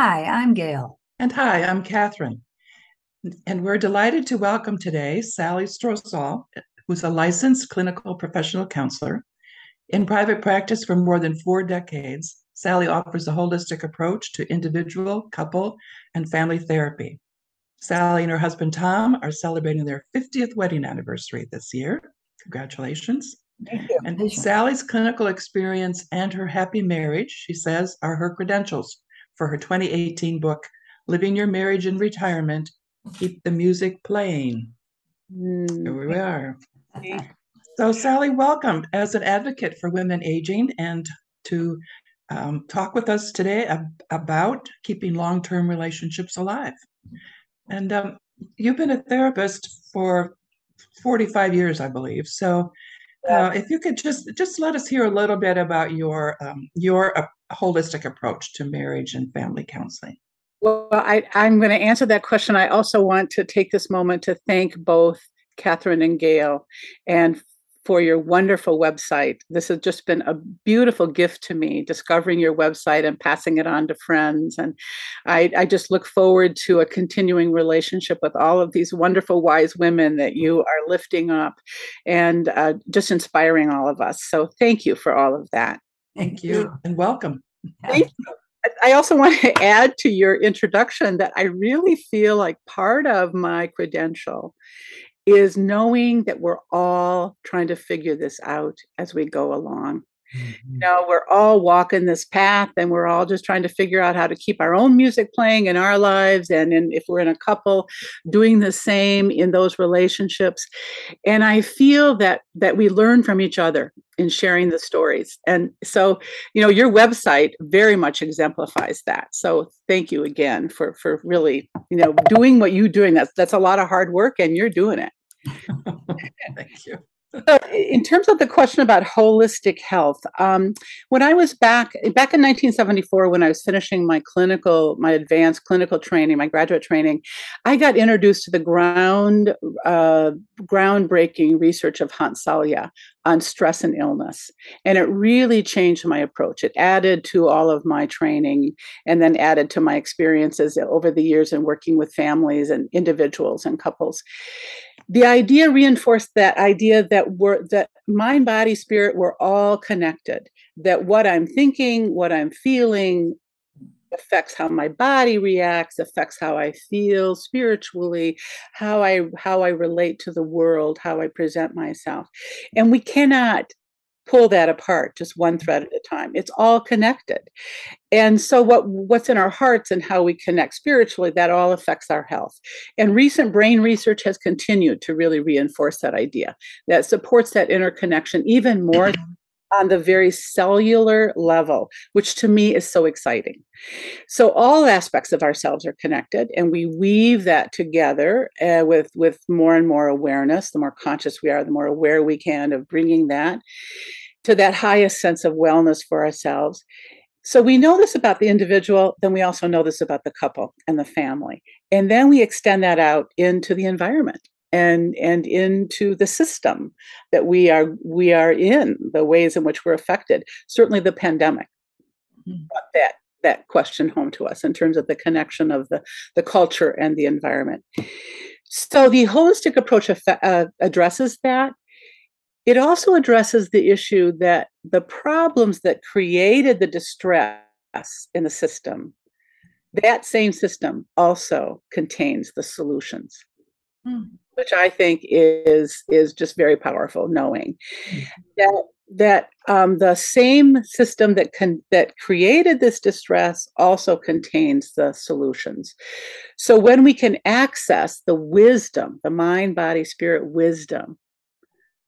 Hi, I'm Gail. And hi, I'm Catherine. And we're delighted to welcome today Sally Strosahl, who's a licensed clinical professional counselor. In private practice for more than four decades, Sally offers a holistic approach to individual, couple, and family therapy. Sally and her husband Tom are celebrating their 50th wedding anniversary this year. Congratulations. And Sally's clinical experience and her happy marriage, she says, are her credentials for her 2018 book, Living Your Marriage in Retirement Keep the Music Playing. Mm. Here we are. So, Sally, welcome as an advocate for women aging and to um, talk with us today ab- about keeping long term relationships alive. And um, you've been a therapist for 45 years, I believe. So, uh, if you could just just let us hear a little bit about your um, your uh, holistic approach to marriage and family counseling. Well, I, I'm going to answer that question. I also want to take this moment to thank both Catherine and Gail and for your wonderful website. This has just been a beautiful gift to me, discovering your website and passing it on to friends. And I, I just look forward to a continuing relationship with all of these wonderful, wise women that you are lifting up and uh, just inspiring all of us. So thank you for all of that. Thank you and welcome. Thank you. I also want to add to your introduction that I really feel like part of my credential is knowing that we're all trying to figure this out as we go along. Mm-hmm. You know, we're all walking this path and we're all just trying to figure out how to keep our own music playing in our lives. And in, if we're in a couple, doing the same in those relationships. And I feel that that we learn from each other in sharing the stories. And so, you know, your website very much exemplifies that. So thank you again for for really, you know, doing what you're doing. That's that's a lot of hard work and you're doing it. thank you. In terms of the question about holistic health, um, when I was back back in 1974, when I was finishing my clinical, my advanced clinical training, my graduate training, I got introduced to the ground uh, groundbreaking research of Hans Selye on stress and illness, and it really changed my approach. It added to all of my training, and then added to my experiences over the years in working with families and individuals and couples the idea reinforced that idea that we're that mind body spirit we're all connected that what i'm thinking what i'm feeling affects how my body reacts affects how i feel spiritually how i how i relate to the world how i present myself. And we cannot pull that apart just one mm-hmm. thread at a time. It's all connected. And so what what's in our hearts and how we connect spiritually that all affects our health. And recent brain research has continued to really reinforce that idea that supports that interconnection even more on the very cellular level, which to me is so exciting. So all aspects of ourselves are connected, and we weave that together uh, with with more and more awareness. The more conscious we are, the more aware we can of bringing that to that highest sense of wellness for ourselves. So we know this about the individual, then we also know this about the couple and the family. And then we extend that out into the environment and and into the system that we are we are in the ways in which we're affected certainly the pandemic mm-hmm. brought that that question home to us in terms of the connection of the the culture and the environment. So the holistic approach uh, addresses that. It also addresses the issue that the problems that created the distress in the system that same system also contains the solutions. Mm which I think is is just very powerful. Knowing mm-hmm. that that um, the same system that can that created this distress also contains the solutions. So when we can access the wisdom, the mind, body, spirit wisdom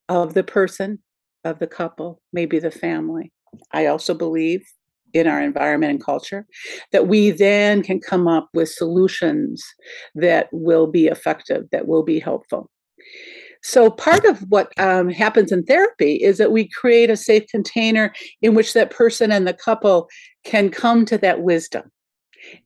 of the person, of the couple, maybe the family. I also believe in our environment and culture, that we then can come up with solutions that will be effective, that will be helpful. So, part of what um, happens in therapy is that we create a safe container in which that person and the couple can come to that wisdom.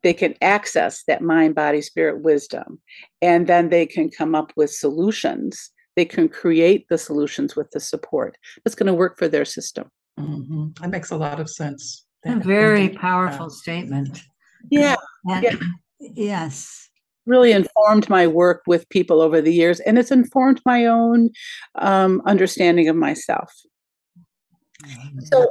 They can access that mind, body, spirit wisdom, and then they can come up with solutions. They can create the solutions with the support that's going to work for their system. Mm-hmm. That makes a lot of sense. A very powerful statement. Yeah. And, yes. Really informed my work with people over the years, and it's informed my own um, understanding of myself. So,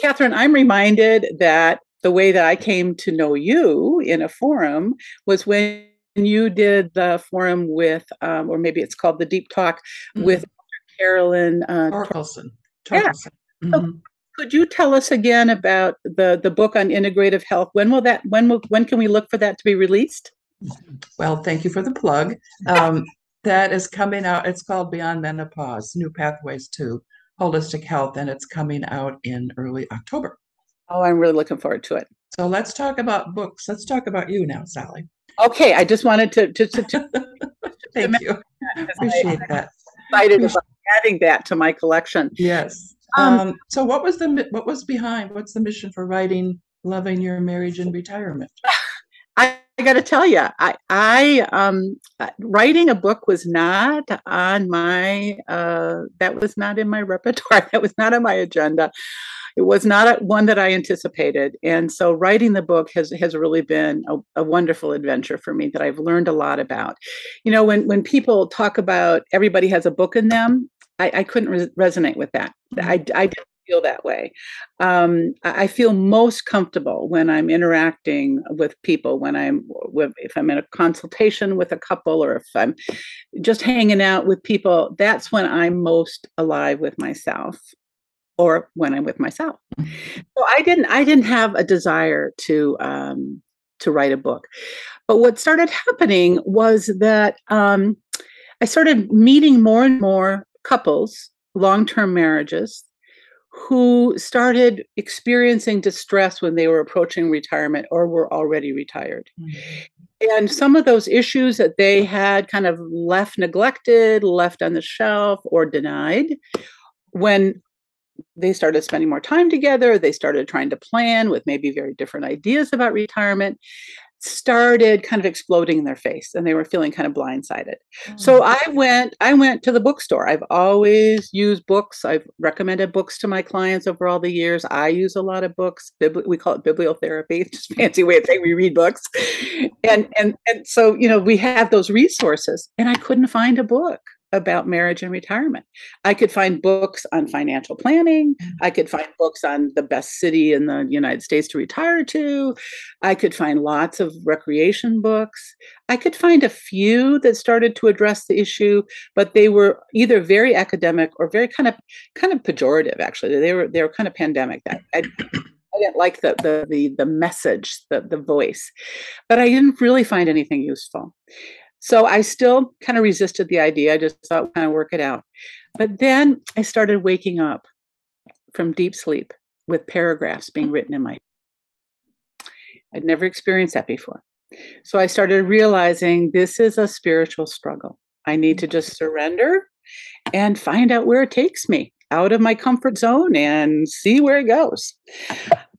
Catherine, I'm reminded that the way that I came to know you in a forum was when you did the forum with, um, or maybe it's called the Deep Talk mm-hmm. with Carolyn uh, Torkelson. Yeah. Mm-hmm. So could you tell us again about the the book on integrative health? When will that? When will? When can we look for that to be released? Well, thank you for the plug. Um, that is coming out. It's called Beyond Menopause: New Pathways to Holistic Health, and it's coming out in early October. Oh, I'm really looking forward to it. So let's talk about books. Let's talk about you now, Sally. Okay, I just wanted to to, to, to thank you. Appreciate I, that. Excited about adding that to my collection. Yes. Um, um, so what was the what was behind? What's the mission for writing "Loving Your Marriage in Retirement"? I, I got to tell you, I, I um, uh, writing a book was not on my uh, that was not in my repertoire. That was not on my agenda. It was not one that I anticipated, and so writing the book has has really been a, a wonderful adventure for me that I've learned a lot about. You know, when when people talk about everybody has a book in them, I, I couldn't re- resonate with that. Mm-hmm. I, I didn't feel that way. Um, I feel most comfortable when I'm interacting with people, when I'm with, if I'm in a consultation with a couple, or if I'm just hanging out with people. That's when I'm most alive with myself, or when I'm with myself. Mm-hmm. So I didn't I didn't have a desire to um, to write a book, but what started happening was that. Um, I started meeting more and more couples, long term marriages, who started experiencing distress when they were approaching retirement or were already retired. Mm-hmm. And some of those issues that they had kind of left neglected, left on the shelf, or denied, when they started spending more time together, they started trying to plan with maybe very different ideas about retirement started kind of exploding in their face and they were feeling kind of blindsided. Mm. So I went I went to the bookstore. I've always used books. I've recommended books to my clients over all the years. I use a lot of books. Bibli- we call it bibliotherapy. It's just fancy way of saying we read books. And and and so, you know, we have those resources and I couldn't find a book about marriage and retirement. I could find books on financial planning. Mm. I could find books on the best city in the United States to retire to. I could find lots of recreation books. I could find a few that started to address the issue, but they were either very academic or very kind of kind of pejorative. Actually, they were they were kind of pandemic. That I, I didn't like the the the, the message, the the voice, but I didn't really find anything useful. So I still kind of resisted the idea. I just thought, kind of work it out. But then I started waking up from deep sleep with paragraphs being written in my. I'd never experienced that before. So I started realizing this is a spiritual struggle. I need to just surrender and find out where it takes me out of my comfort zone and see where it goes.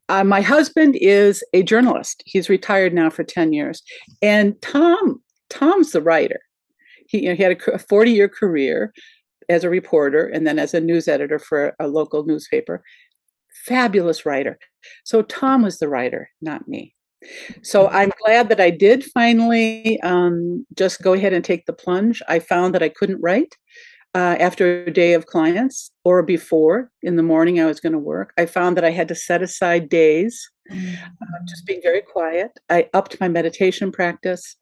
Uh, my husband is a journalist. He's retired now for 10 years. And Tom Tom's the writer. He, you know, he had a 40 year career as a reporter and then as a news editor for a local newspaper. Fabulous writer. So Tom was the writer, not me. So. I'm glad that I did finally um, just go ahead and take the plunge. I found that I couldn't write uh, after a day of clients or before in the morning I was going to work. I found that I had to set aside days uh, just being very quiet. I upped my meditation practice.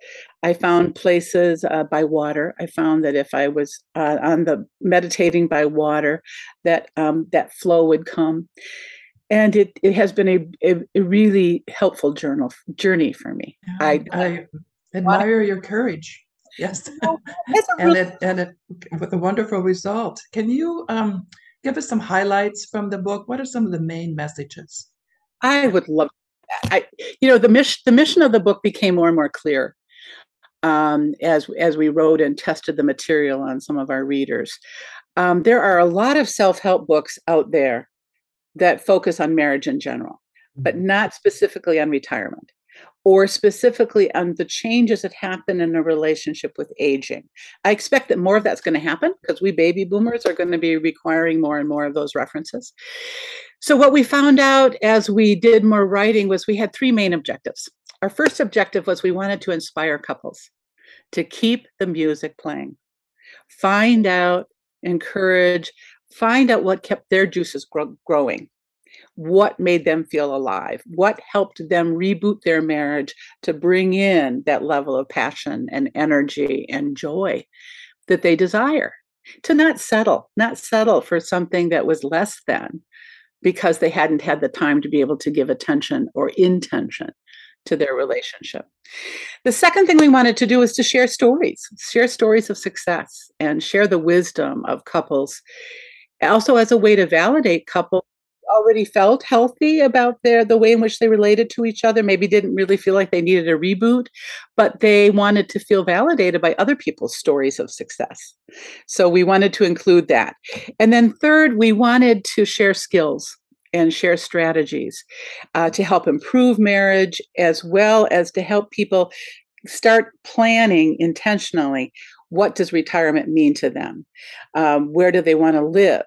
I found places uh, by water. I found that if I was uh, on the meditating by water, that um, that flow would come, and it it has been a, a, a really helpful journal journey for me. I, I, admire your courage. Yes, and really- it and it with a wonderful result. Can you um, give us some highlights from the book? What are some of the main messages? I would love. I, you know, the mission the mission of the book became more and more clear um, as as we wrote and tested the material on some of our readers. Um, there are a lot of self help books out there that focus on marriage in general, but mm-hmm. not specifically on retirement or specifically on the changes that happen in a relationship with aging. I expect that more of that's going to happen because we baby boomers are going to be requiring more and more of those references. So, what we found out as we did more writing was we had three main objectives. our first objective was we wanted to inspire couples to keep the music playing, find out, encourage, find out what kept their juices grow- growing, what made them feel alive, what helped them reboot their marriage to bring in that level of passion and energy and joy that they desire. To not settle, not settle for something that was less than because they hadn't had the time to be able to give attention or intention to their relationship. The second thing we wanted to do is to share stories, share stories of success and share the wisdom of couples. Also, as a way to validate couples already felt healthy about their the way in which they related to each other maybe didn't really feel like they needed a reboot but they wanted to feel validated by other people's stories of success. So we wanted to include that. And then third we wanted to share skills and share strategies uh, to help improve marriage as well as to help people start planning intentionally what does retirement mean to them? Um, where do they want to live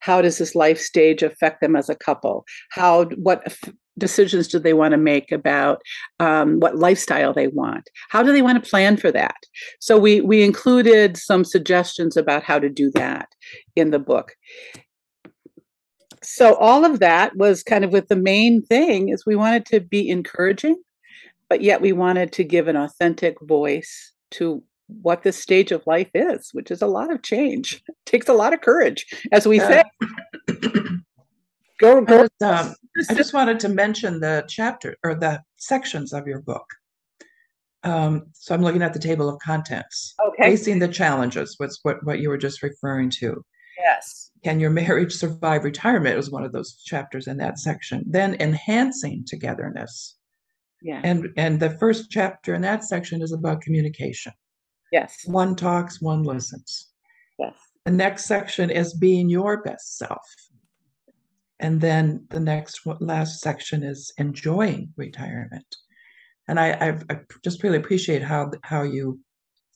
how does this life stage affect them as a couple? How what decisions do they want to make about um, what lifestyle they want? How do they want to plan for that? So we we included some suggestions about how to do that in the book. So all of that was kind of with the main thing is we wanted to be encouraging but yet we wanted to give an authentic voice to what this stage of life is which is a lot of change it takes a lot of courage as we say go go um, i just wanted to mention the chapter or the sections of your book um, so i'm looking at the table of contents okay facing the challenges what's what what you were just referring to yes can your marriage survive retirement? It was one of those chapters in that section. Then enhancing togetherness. Yeah. And and the first chapter in that section is about communication. Yes. One talks, one listens. Yes. The next section is being your best self. And then the next last section is enjoying retirement. And I, I've, I just really appreciate how how you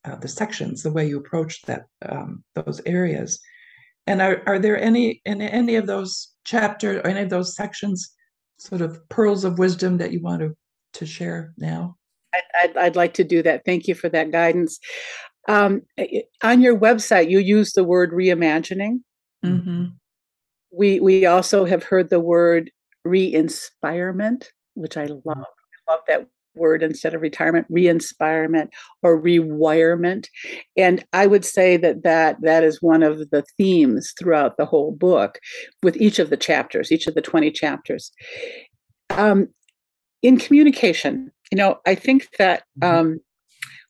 uh, the sections, the way you approach that um, those areas. And are, are there any in any of those chapters or any of those sections sort of pearls of wisdom that you want to, to share now? I'd, I'd like to do that. Thank you for that guidance. Um, on your website, you use the word reimagining. Mm-hmm. We we also have heard the word re-inspirement, which I love. I love that word instead of retirement re-inspirement or rewirement and i would say that that that is one of the themes throughout the whole book with each of the chapters each of the 20 chapters um, in communication you know i think that mm-hmm. um,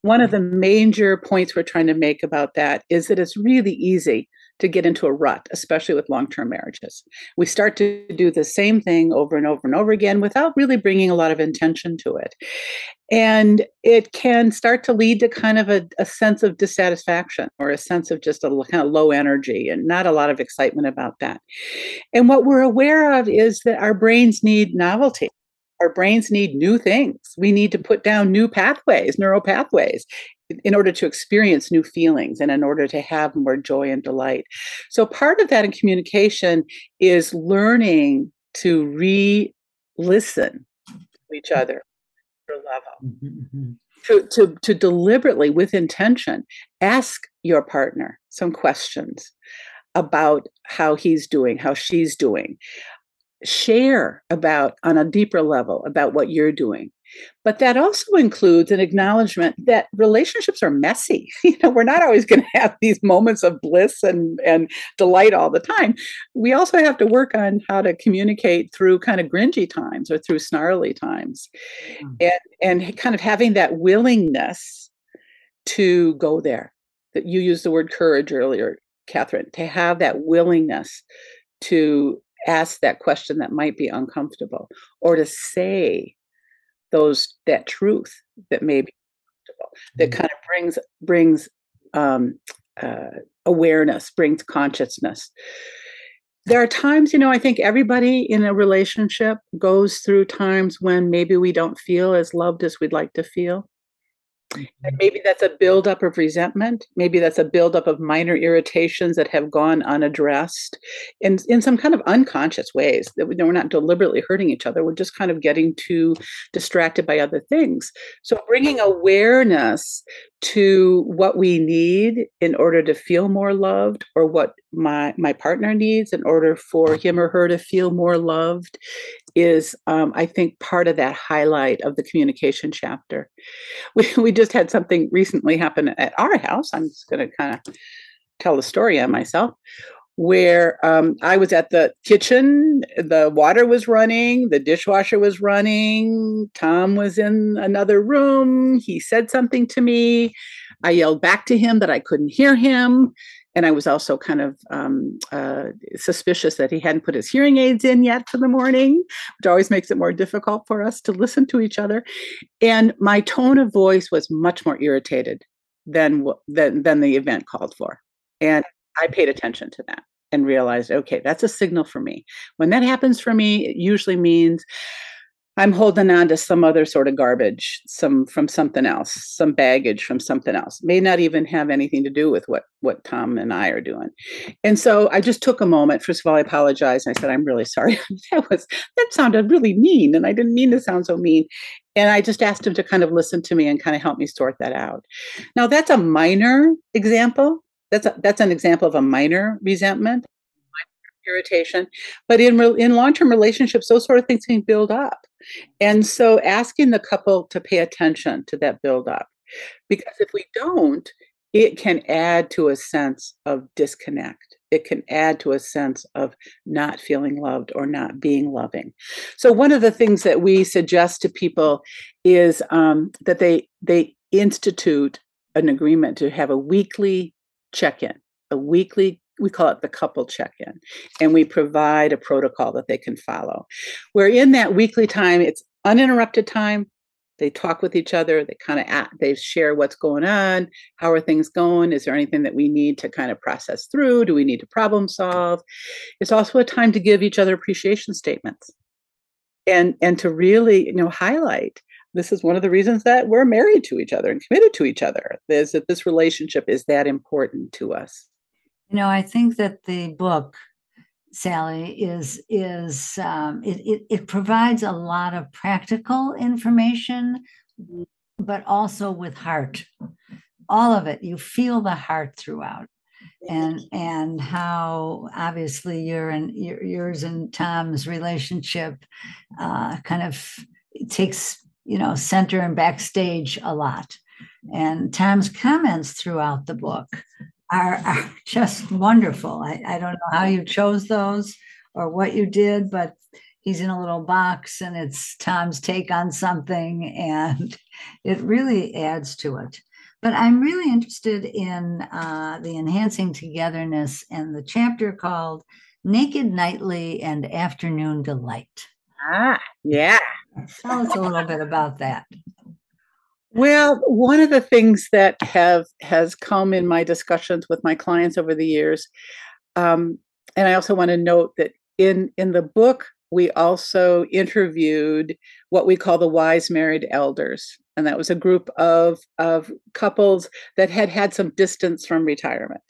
one of the major points we're trying to make about that is that it's really easy to get into a rut, especially with long term marriages. We start to do the same thing over and over and over again without really bringing a lot of intention to it. And it can start to lead to kind of a, a sense of dissatisfaction or a sense of just a kind of low energy and not a lot of excitement about that. And what we're aware of is that our brains need novelty our brains need new things. We need to put down new pathways, neural pathways, in order to experience new feelings and in order to have more joy and delight. So, part of that in communication is learning to re listen to each other level. Mm-hmm, mm-hmm. To, to, to deliberately, with intention, ask your partner some questions about how he's doing, how she's doing. Share about, on a deeper level, about what you're doing. But that also includes an acknowledgement that relationships are messy. You know, we're not always going to have these moments of bliss and, and delight all the time. We also have to work on how to communicate through kind of gringy times or through snarly times. Mm-hmm. And, and kind of having that willingness to go there. That you used the word courage earlier, Catherine, to have that willingness to ask that question that might be uncomfortable or to say those that truth that may be uncomfortable, that mm-hmm. kind of brings brings um, uh, awareness, brings consciousness. There are times, you know, I think everybody in a relationship goes through times when maybe we don't feel as loved as we'd like to feel. And maybe that's a buildup of resentment. Maybe that's a buildup of minor irritations that have gone unaddressed in, in some kind of unconscious ways that we, we're not deliberately hurting each other. We're just kind of getting too distracted by other things. So bringing awareness to what we need in order to feel more loved or what my my partner needs in order for him or her to feel more loved is um, i think part of that highlight of the communication chapter. We, we just had something recently happen at our house. I'm just going to kind of tell the story on myself where um, I was at the kitchen, the water was running, the dishwasher was running, Tom was in another room. He said something to me. I yelled back to him that I couldn't hear him. And I was also kind of um, uh, suspicious that he hadn't put his hearing aids in yet for the morning, which always makes it more difficult for us to listen to each other. And my tone of voice was much more irritated than than, than the event called for. And I paid attention to that and realized, okay, that's a signal for me. When that happens for me, it usually means I'm holding on to some other sort of garbage, some from something else, some baggage from something else. May not even have anything to do with what what Tom and I are doing. And so I just took a moment. First of all, I apologized. I said, I'm really sorry. that was that sounded really mean. And I didn't mean to sound so mean. And I just asked him to kind of listen to me and kind of help me sort that out. Now that's a minor example that's a, that's an example of a minor resentment, minor irritation. But in in long term relationships, those sort of things can build up, and so asking the couple to pay attention to that build up, because if we don't, it can add to a sense of disconnect. It can add to a sense of not feeling loved or not being loving. So one of the things that we suggest to people is um, that they they institute an agreement to have a weekly check in, a weekly we call it the couple check in, and we provide a protocol that they can follow. Where in that weekly time, it's uninterrupted time. They talk with each other. They kind of they share what's going on. How are things going? Is there anything that we need to kind of process through? Do we need to problem solve? It's also a time to give each other appreciation statements, and and to really you know highlight this is one of the reasons that we're married to each other and committed to each other is that this relationship is that important to us. You know i think that the book sally is is um, it, it, it provides a lot of practical information but also with heart. All of it you feel the heart throughout. And and how obviously your and your, yours and tom's relationship uh, kind of takes you know, center and backstage a lot. And Tom's comments throughout the book are, are just wonderful. I, I don't know how you chose those or what you did, but he's in a little box and it's Tom's take on something, and it really adds to it. But I'm really interested in uh, the enhancing togetherness and the chapter called Naked Nightly and Afternoon Delight. Ah, yeah. Tell us a little bit about that. Well, one of the things that have has come in my discussions with my clients over the years, um, and I also want to note that in in the book we also interviewed what we call the wise married elders, and that was a group of of couples that had had some distance from retirement,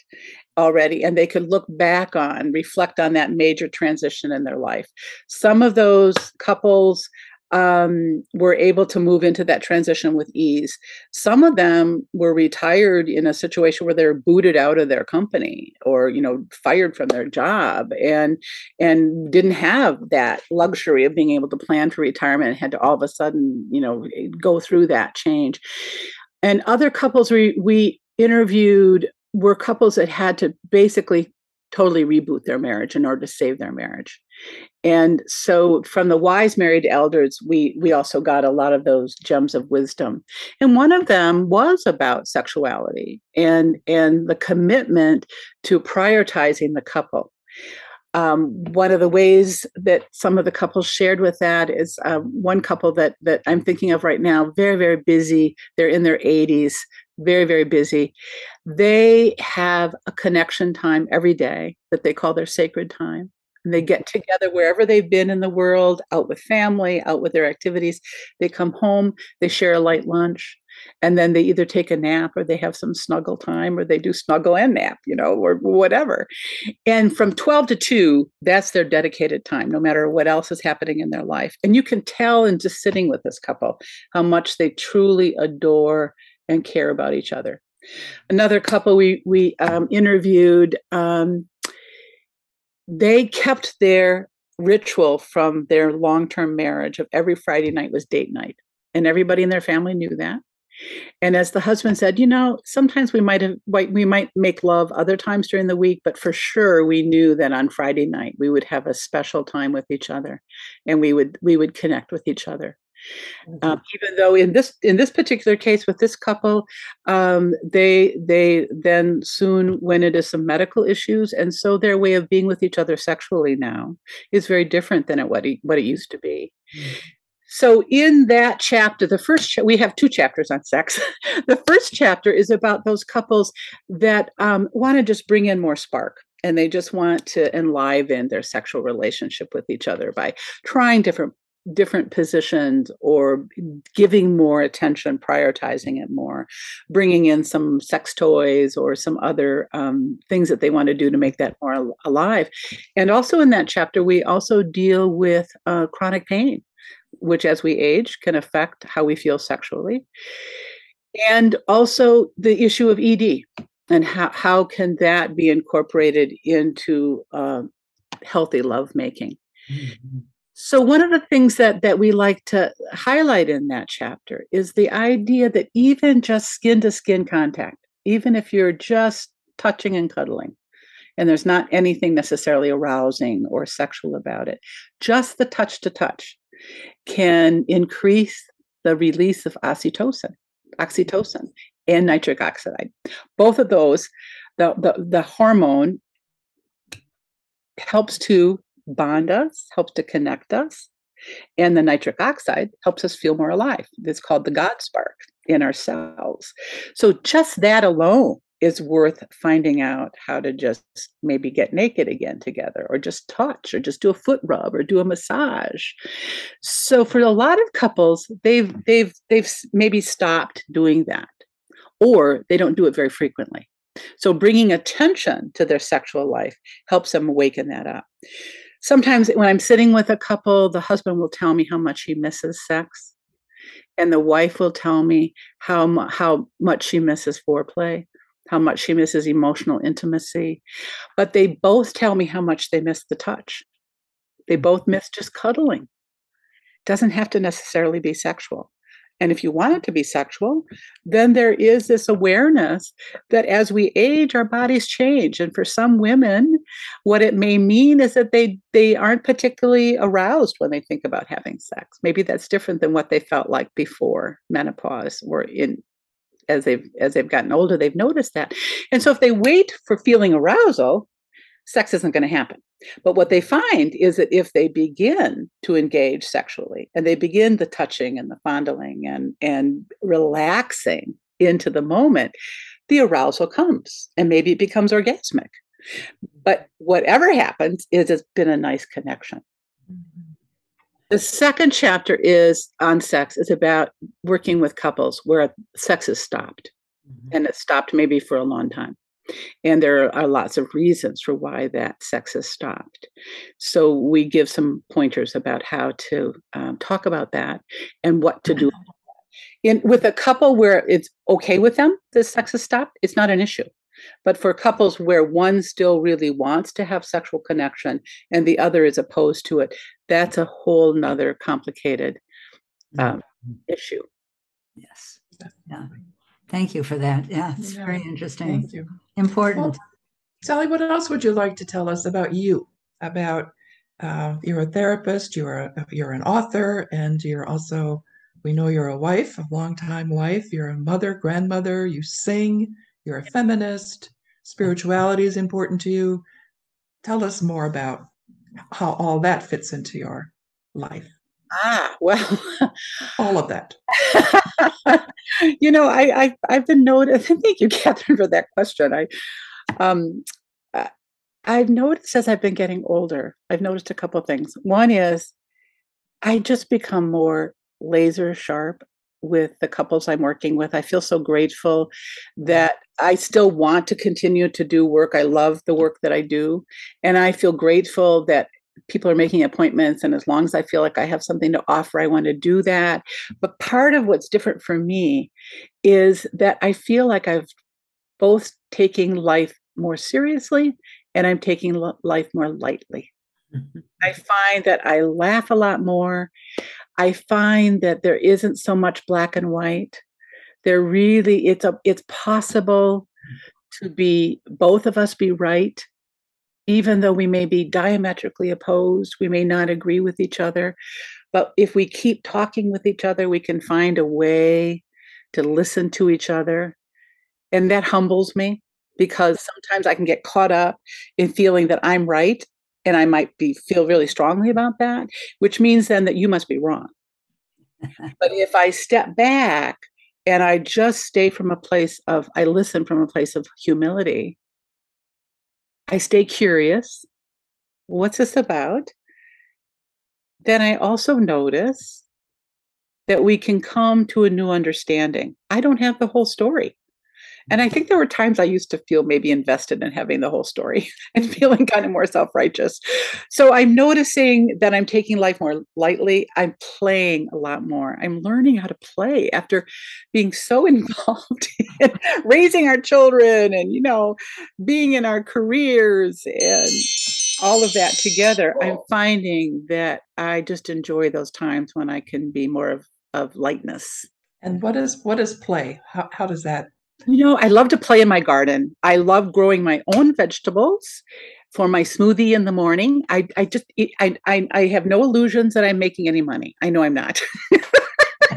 already and they could look back on reflect on that major transition in their life some of those couples um, were able to move into that transition with ease. Some of them were retired in a situation where they're booted out of their company or you know fired from their job and and didn't have that luxury of being able to plan for retirement and had to all of a sudden you know go through that change. And other couples we we interviewed were couples that had to basically totally reboot their marriage in order to save their marriage. And so from the wise married elders, we we also got a lot of those gems of wisdom. And one of them was about sexuality and and the commitment to prioritizing the couple. Um, one of the ways that some of the couples shared with that is uh, one couple that that I'm thinking of right now, very very busy. They're in their 80s very, very busy. They have a connection time every day that they call their sacred time. And they get together wherever they've been in the world, out with family, out with their activities. They come home, they share a light lunch, and then they either take a nap or they have some snuggle time or they do snuggle and nap you know or whatever and from 12 to 2 that's their dedicated time no matter what else is happening in their life and you can tell in just sitting with this couple how much they truly adore and care about each other another couple we we um, interviewed um, they kept their ritual from their long-term marriage of every friday night was date night and everybody in their family knew that and as the husband said, you know, sometimes we might have we might make love other times during the week, but for sure we knew that on Friday night we would have a special time with each other, and we would we would connect with each other. Mm-hmm. Um, even though in this in this particular case with this couple, um, they they then soon went into some medical issues, and so their way of being with each other sexually now is very different than it, what it, what it used to be. Mm-hmm. So, in that chapter, the first, cha- we have two chapters on sex. the first chapter is about those couples that um, want to just bring in more spark and they just want to enliven their sexual relationship with each other by trying different different positions or giving more attention prioritizing it more bringing in some sex toys or some other um, things that they want to do to make that more alive and also in that chapter we also deal with uh, chronic pain which as we age can affect how we feel sexually. And also the issue of ED and how, how can that be incorporated into uh, healthy lovemaking. Mm-hmm. So one of the things that that we like to highlight in that chapter is the idea that even just skin to skin contact, even if you're just touching and cuddling, and there's not anything necessarily arousing or sexual about it, just the touch to touch can increase the release of oxytocin, oxytocin and nitric oxide. Both of those, the, the, the hormone helps to bond us, helps to connect us, and the nitric oxide helps us feel more alive. It's called the God spark in our cells. So just that alone is worth finding out how to just maybe get naked again together or just touch or just do a foot rub or do a massage so for a lot of couples they've they've they've maybe stopped doing that or they don't do it very frequently so bringing attention to their sexual life helps them awaken that up sometimes when i'm sitting with a couple the husband will tell me how much he misses sex and the wife will tell me how how much she misses foreplay how much she misses emotional intimacy. But they both tell me how much they miss the touch. They mm. both miss just cuddling. Doesn't have to necessarily be sexual. And if you want it to be sexual, then there is this awareness that as we age, our bodies change. And for some women, what it may mean is that they they aren't particularly aroused when they think about having sex. Maybe that's different than what they felt like before menopause or in as they've as they've gotten older they've noticed that and so if they wait for feeling arousal sex isn't going to happen but what they find is that if they begin to engage sexually and they begin the touching and the fondling and and relaxing into the moment the arousal comes and maybe it becomes orgasmic but whatever happens is it's been a nice connection the second chapter is on sex. It's about working with couples where sex is stopped, mm-hmm. and it stopped maybe for a long time. And there are lots of reasons for why that sex has stopped. So we give some pointers about how to um, talk about that and what to do. In, with a couple where it's okay with them, the sex has stopped, it's not an issue. But for couples where one still really wants to have sexual connection and the other is opposed to it, that's a whole nother complicated um, mm-hmm. issue. Yes. Yeah. Thank you for that. Yeah, it's yeah. very interesting. Thank you. Important. Well, Sally, what else would you like to tell us about you? About uh, you're a therapist, you're a, you're an author, and you're also we know you're a wife, a longtime wife. You're a mother, grandmother. You sing. You're a feminist. Spirituality is important to you. Tell us more about how all that fits into your life. Ah, well, all of that. you know, I, I I've been noticing. Thank you, Catherine, for that question. I um I've noticed as I've been getting older, I've noticed a couple things. One is I just become more laser sharp with the couples I'm working with. I feel so grateful that I still want to continue to do work. I love the work that I do. And I feel grateful that people are making appointments. And as long as I feel like I have something to offer, I want to do that. But part of what's different for me is that I feel like I've both taking life more seriously and I'm taking life more lightly. I find that I laugh a lot more. I find that there isn't so much black and white. There really it's a it's possible mm. to be both of us be right even though we may be diametrically opposed, we may not agree with each other. But if we keep talking with each other, we can find a way to listen to each other. And that humbles me because sometimes I can get caught up in feeling that I'm right and I might be feel really strongly about that, which means then that you must be wrong. but if I step back and I just stay from a place of I listen from a place of humility, I stay curious. What's this about? Then I also notice that we can come to a new understanding. I don't have the whole story. And I think there were times I used to feel maybe invested in having the whole story and feeling kind of more self righteous. So I'm noticing that I'm taking life more lightly. I'm playing a lot more. I'm learning how to play after being so involved in raising our children and, you know, being in our careers and all of that together. I'm finding that I just enjoy those times when I can be more of, of lightness. And what is what is play? How, how does that you know, I love to play in my garden. I love growing my own vegetables for my smoothie in the morning. I, I just, I, I, I have no illusions that I'm making any money. I know I'm not.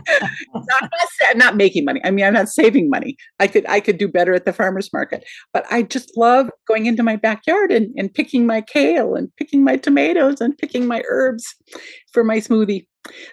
not, not making money. I mean, I'm not saving money. I could I could do better at the farmers market. But I just love going into my backyard and, and picking my kale and picking my tomatoes and picking my herbs for my smoothie.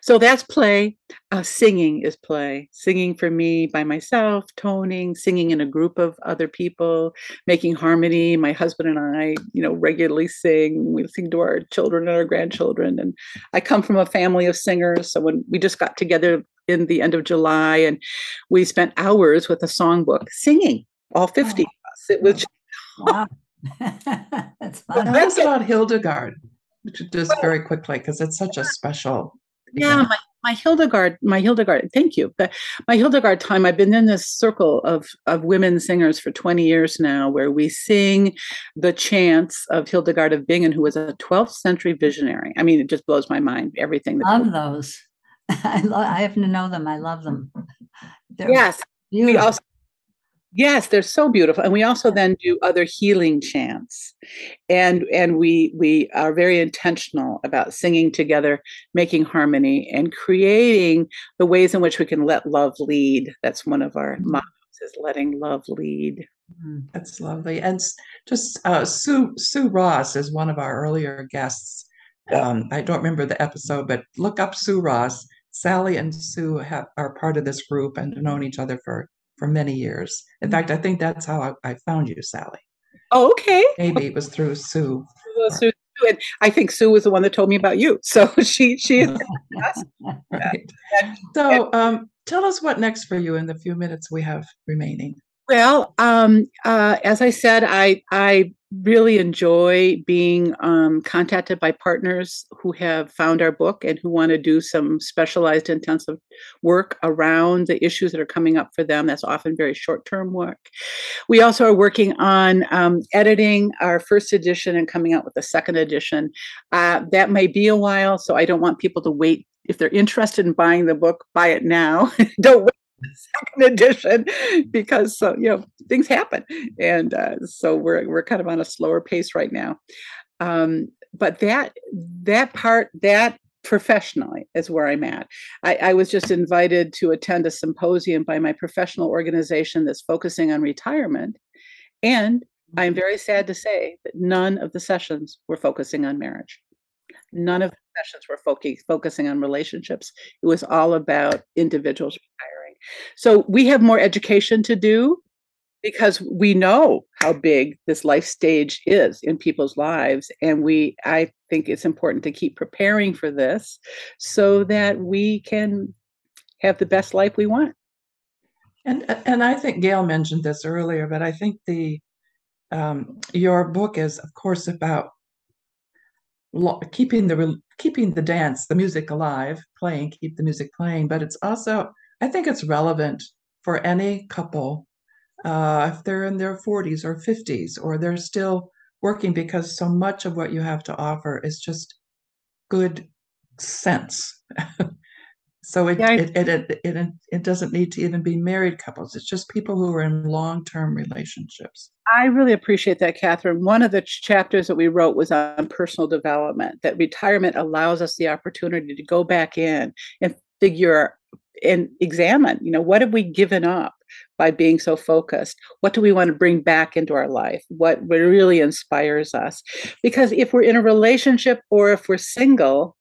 So that's play. Uh, singing is play. Singing for me by myself, toning, singing in a group of other people, making harmony. My husband and I, you know, regularly sing. We sing to our children and our grandchildren. And I come from a family of singers. So when we just got together in the end of July and we spent hours with a songbook singing, all 50 of us. It was wow. That's fun. Tell us about Hildegard, just very quickly, because it's such a special yeah, my, my Hildegard, my Hildegard, thank you. But my Hildegard time, I've been in this circle of, of women singers for 20 years now, where we sing the chants of Hildegard of Bingen, who was a 12th century visionary. I mean, it just blows my mind, everything. That love those. I, lo- I happen to know them. I love them. They're yes. Beautiful. We also Yes, they're so beautiful. And we also then do other healing chants. And and we we are very intentional about singing together, making harmony and creating the ways in which we can let love lead. That's one of our mm-hmm. mottos is letting love lead. Mm, that's lovely. And just uh, Sue Sue Ross is one of our earlier guests. Um, I don't remember the episode, but look up Sue Ross. Sally and Sue have, are part of this group and have known each other for for many years. In fact, I think that's how I, I found you, Sally. Oh, okay. Maybe it was through Sue. Sue, and I think Sue was the one that told me about you. So she she is. right. So um, tell us what next for you in the few minutes we have remaining. Well, um, uh, as I said, I I really enjoy being um, contacted by partners who have found our book and who want to do some specialized intensive work around the issues that are coming up for them. That's often very short term work. We also are working on um, editing our first edition and coming out with a second edition. Uh, that may be a while, so I don't want people to wait. If they're interested in buying the book, buy it now. don't wait second edition because so you know things happen. And uh, so we're we're kind of on a slower pace right now. Um, but that that part that professionally is where i'm at. I, I was just invited to attend a symposium by my professional organization that's focusing on retirement. And i'm mm-hmm. very sad to say that none of the sessions were focusing on marriage. None of the sessions were focus, focusing on relationships. It was all about individuals retiring so we have more education to do because we know how big this life stage is in people's lives and we I think it's important to keep preparing for this so that we can have the best life we want. And and I think Gail mentioned this earlier, but I think the um, your book is, of course, about lo- keeping the keeping the dance, the music alive, playing, keep the music playing. But it's also, I think, it's relevant for any couple uh, if they're in their 40s or 50s, or they're still working, because so much of what you have to offer is just good sense. So it, Yeah, I- it, it, it, it, it doesn't need to even be married couples. It's just people who are in long-term relationships. I really appreciate that, Catherine. One of the ch- chapters that we wrote was on personal development, that retirement allows us the opportunity to go back in and figure and examine, you know, what have we given up by being so focused? What do we want to bring back into our life? What really inspires us? Because if we're in a relationship or if we're single,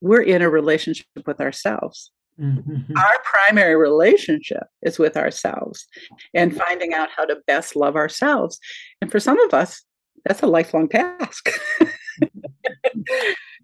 we're in a relationship with ourselves Mhm. our primary relationship is with ourselves and finding out how to best love ourselves. And for some of us, that's a lifelong task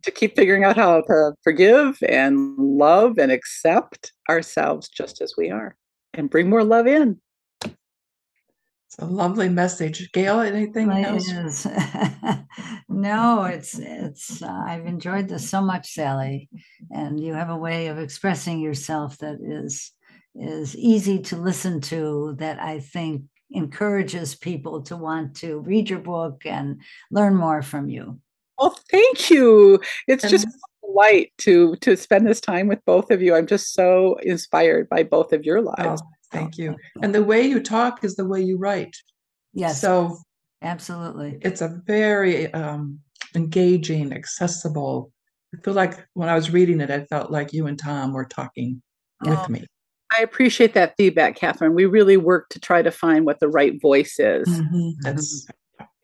to keep figuring out how to forgive and love and accept ourselves just as we are and bring more love in. It's a lovely message. Gail, anything It else? is. No, it's, it's, uh, I've enjoyed this so much, Sally. And you have a way of expressing yourself that is, is easy to listen to, that I think encourages people to want to read your book and learn more from you. Well, thank you. It's just And- a delight to to spend this time with both of you. I'm just so inspired by both of your Oh, lives. thank you. And the way you talk is the way you write. Yes, So absolutely. it's a very um, engaging, accessible. I feel like when I was reading it, I felt like you and Tom were talking Oh. with me. I appreciate that feedback, Catherine. We really work to try to find what the right voice is. Mhm. That's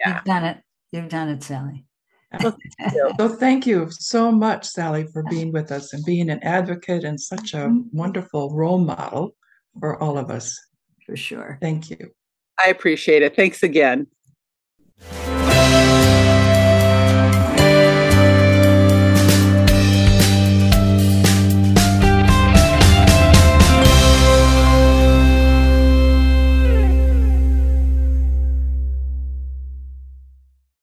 Yeah. You've done it. You've done it, Sally. So thank you so much, Sally, for being with us and being an advocate and such a mm-hmm. wonderful role model for all of us. For sure. Thank you. I appreciate it. Thanks again.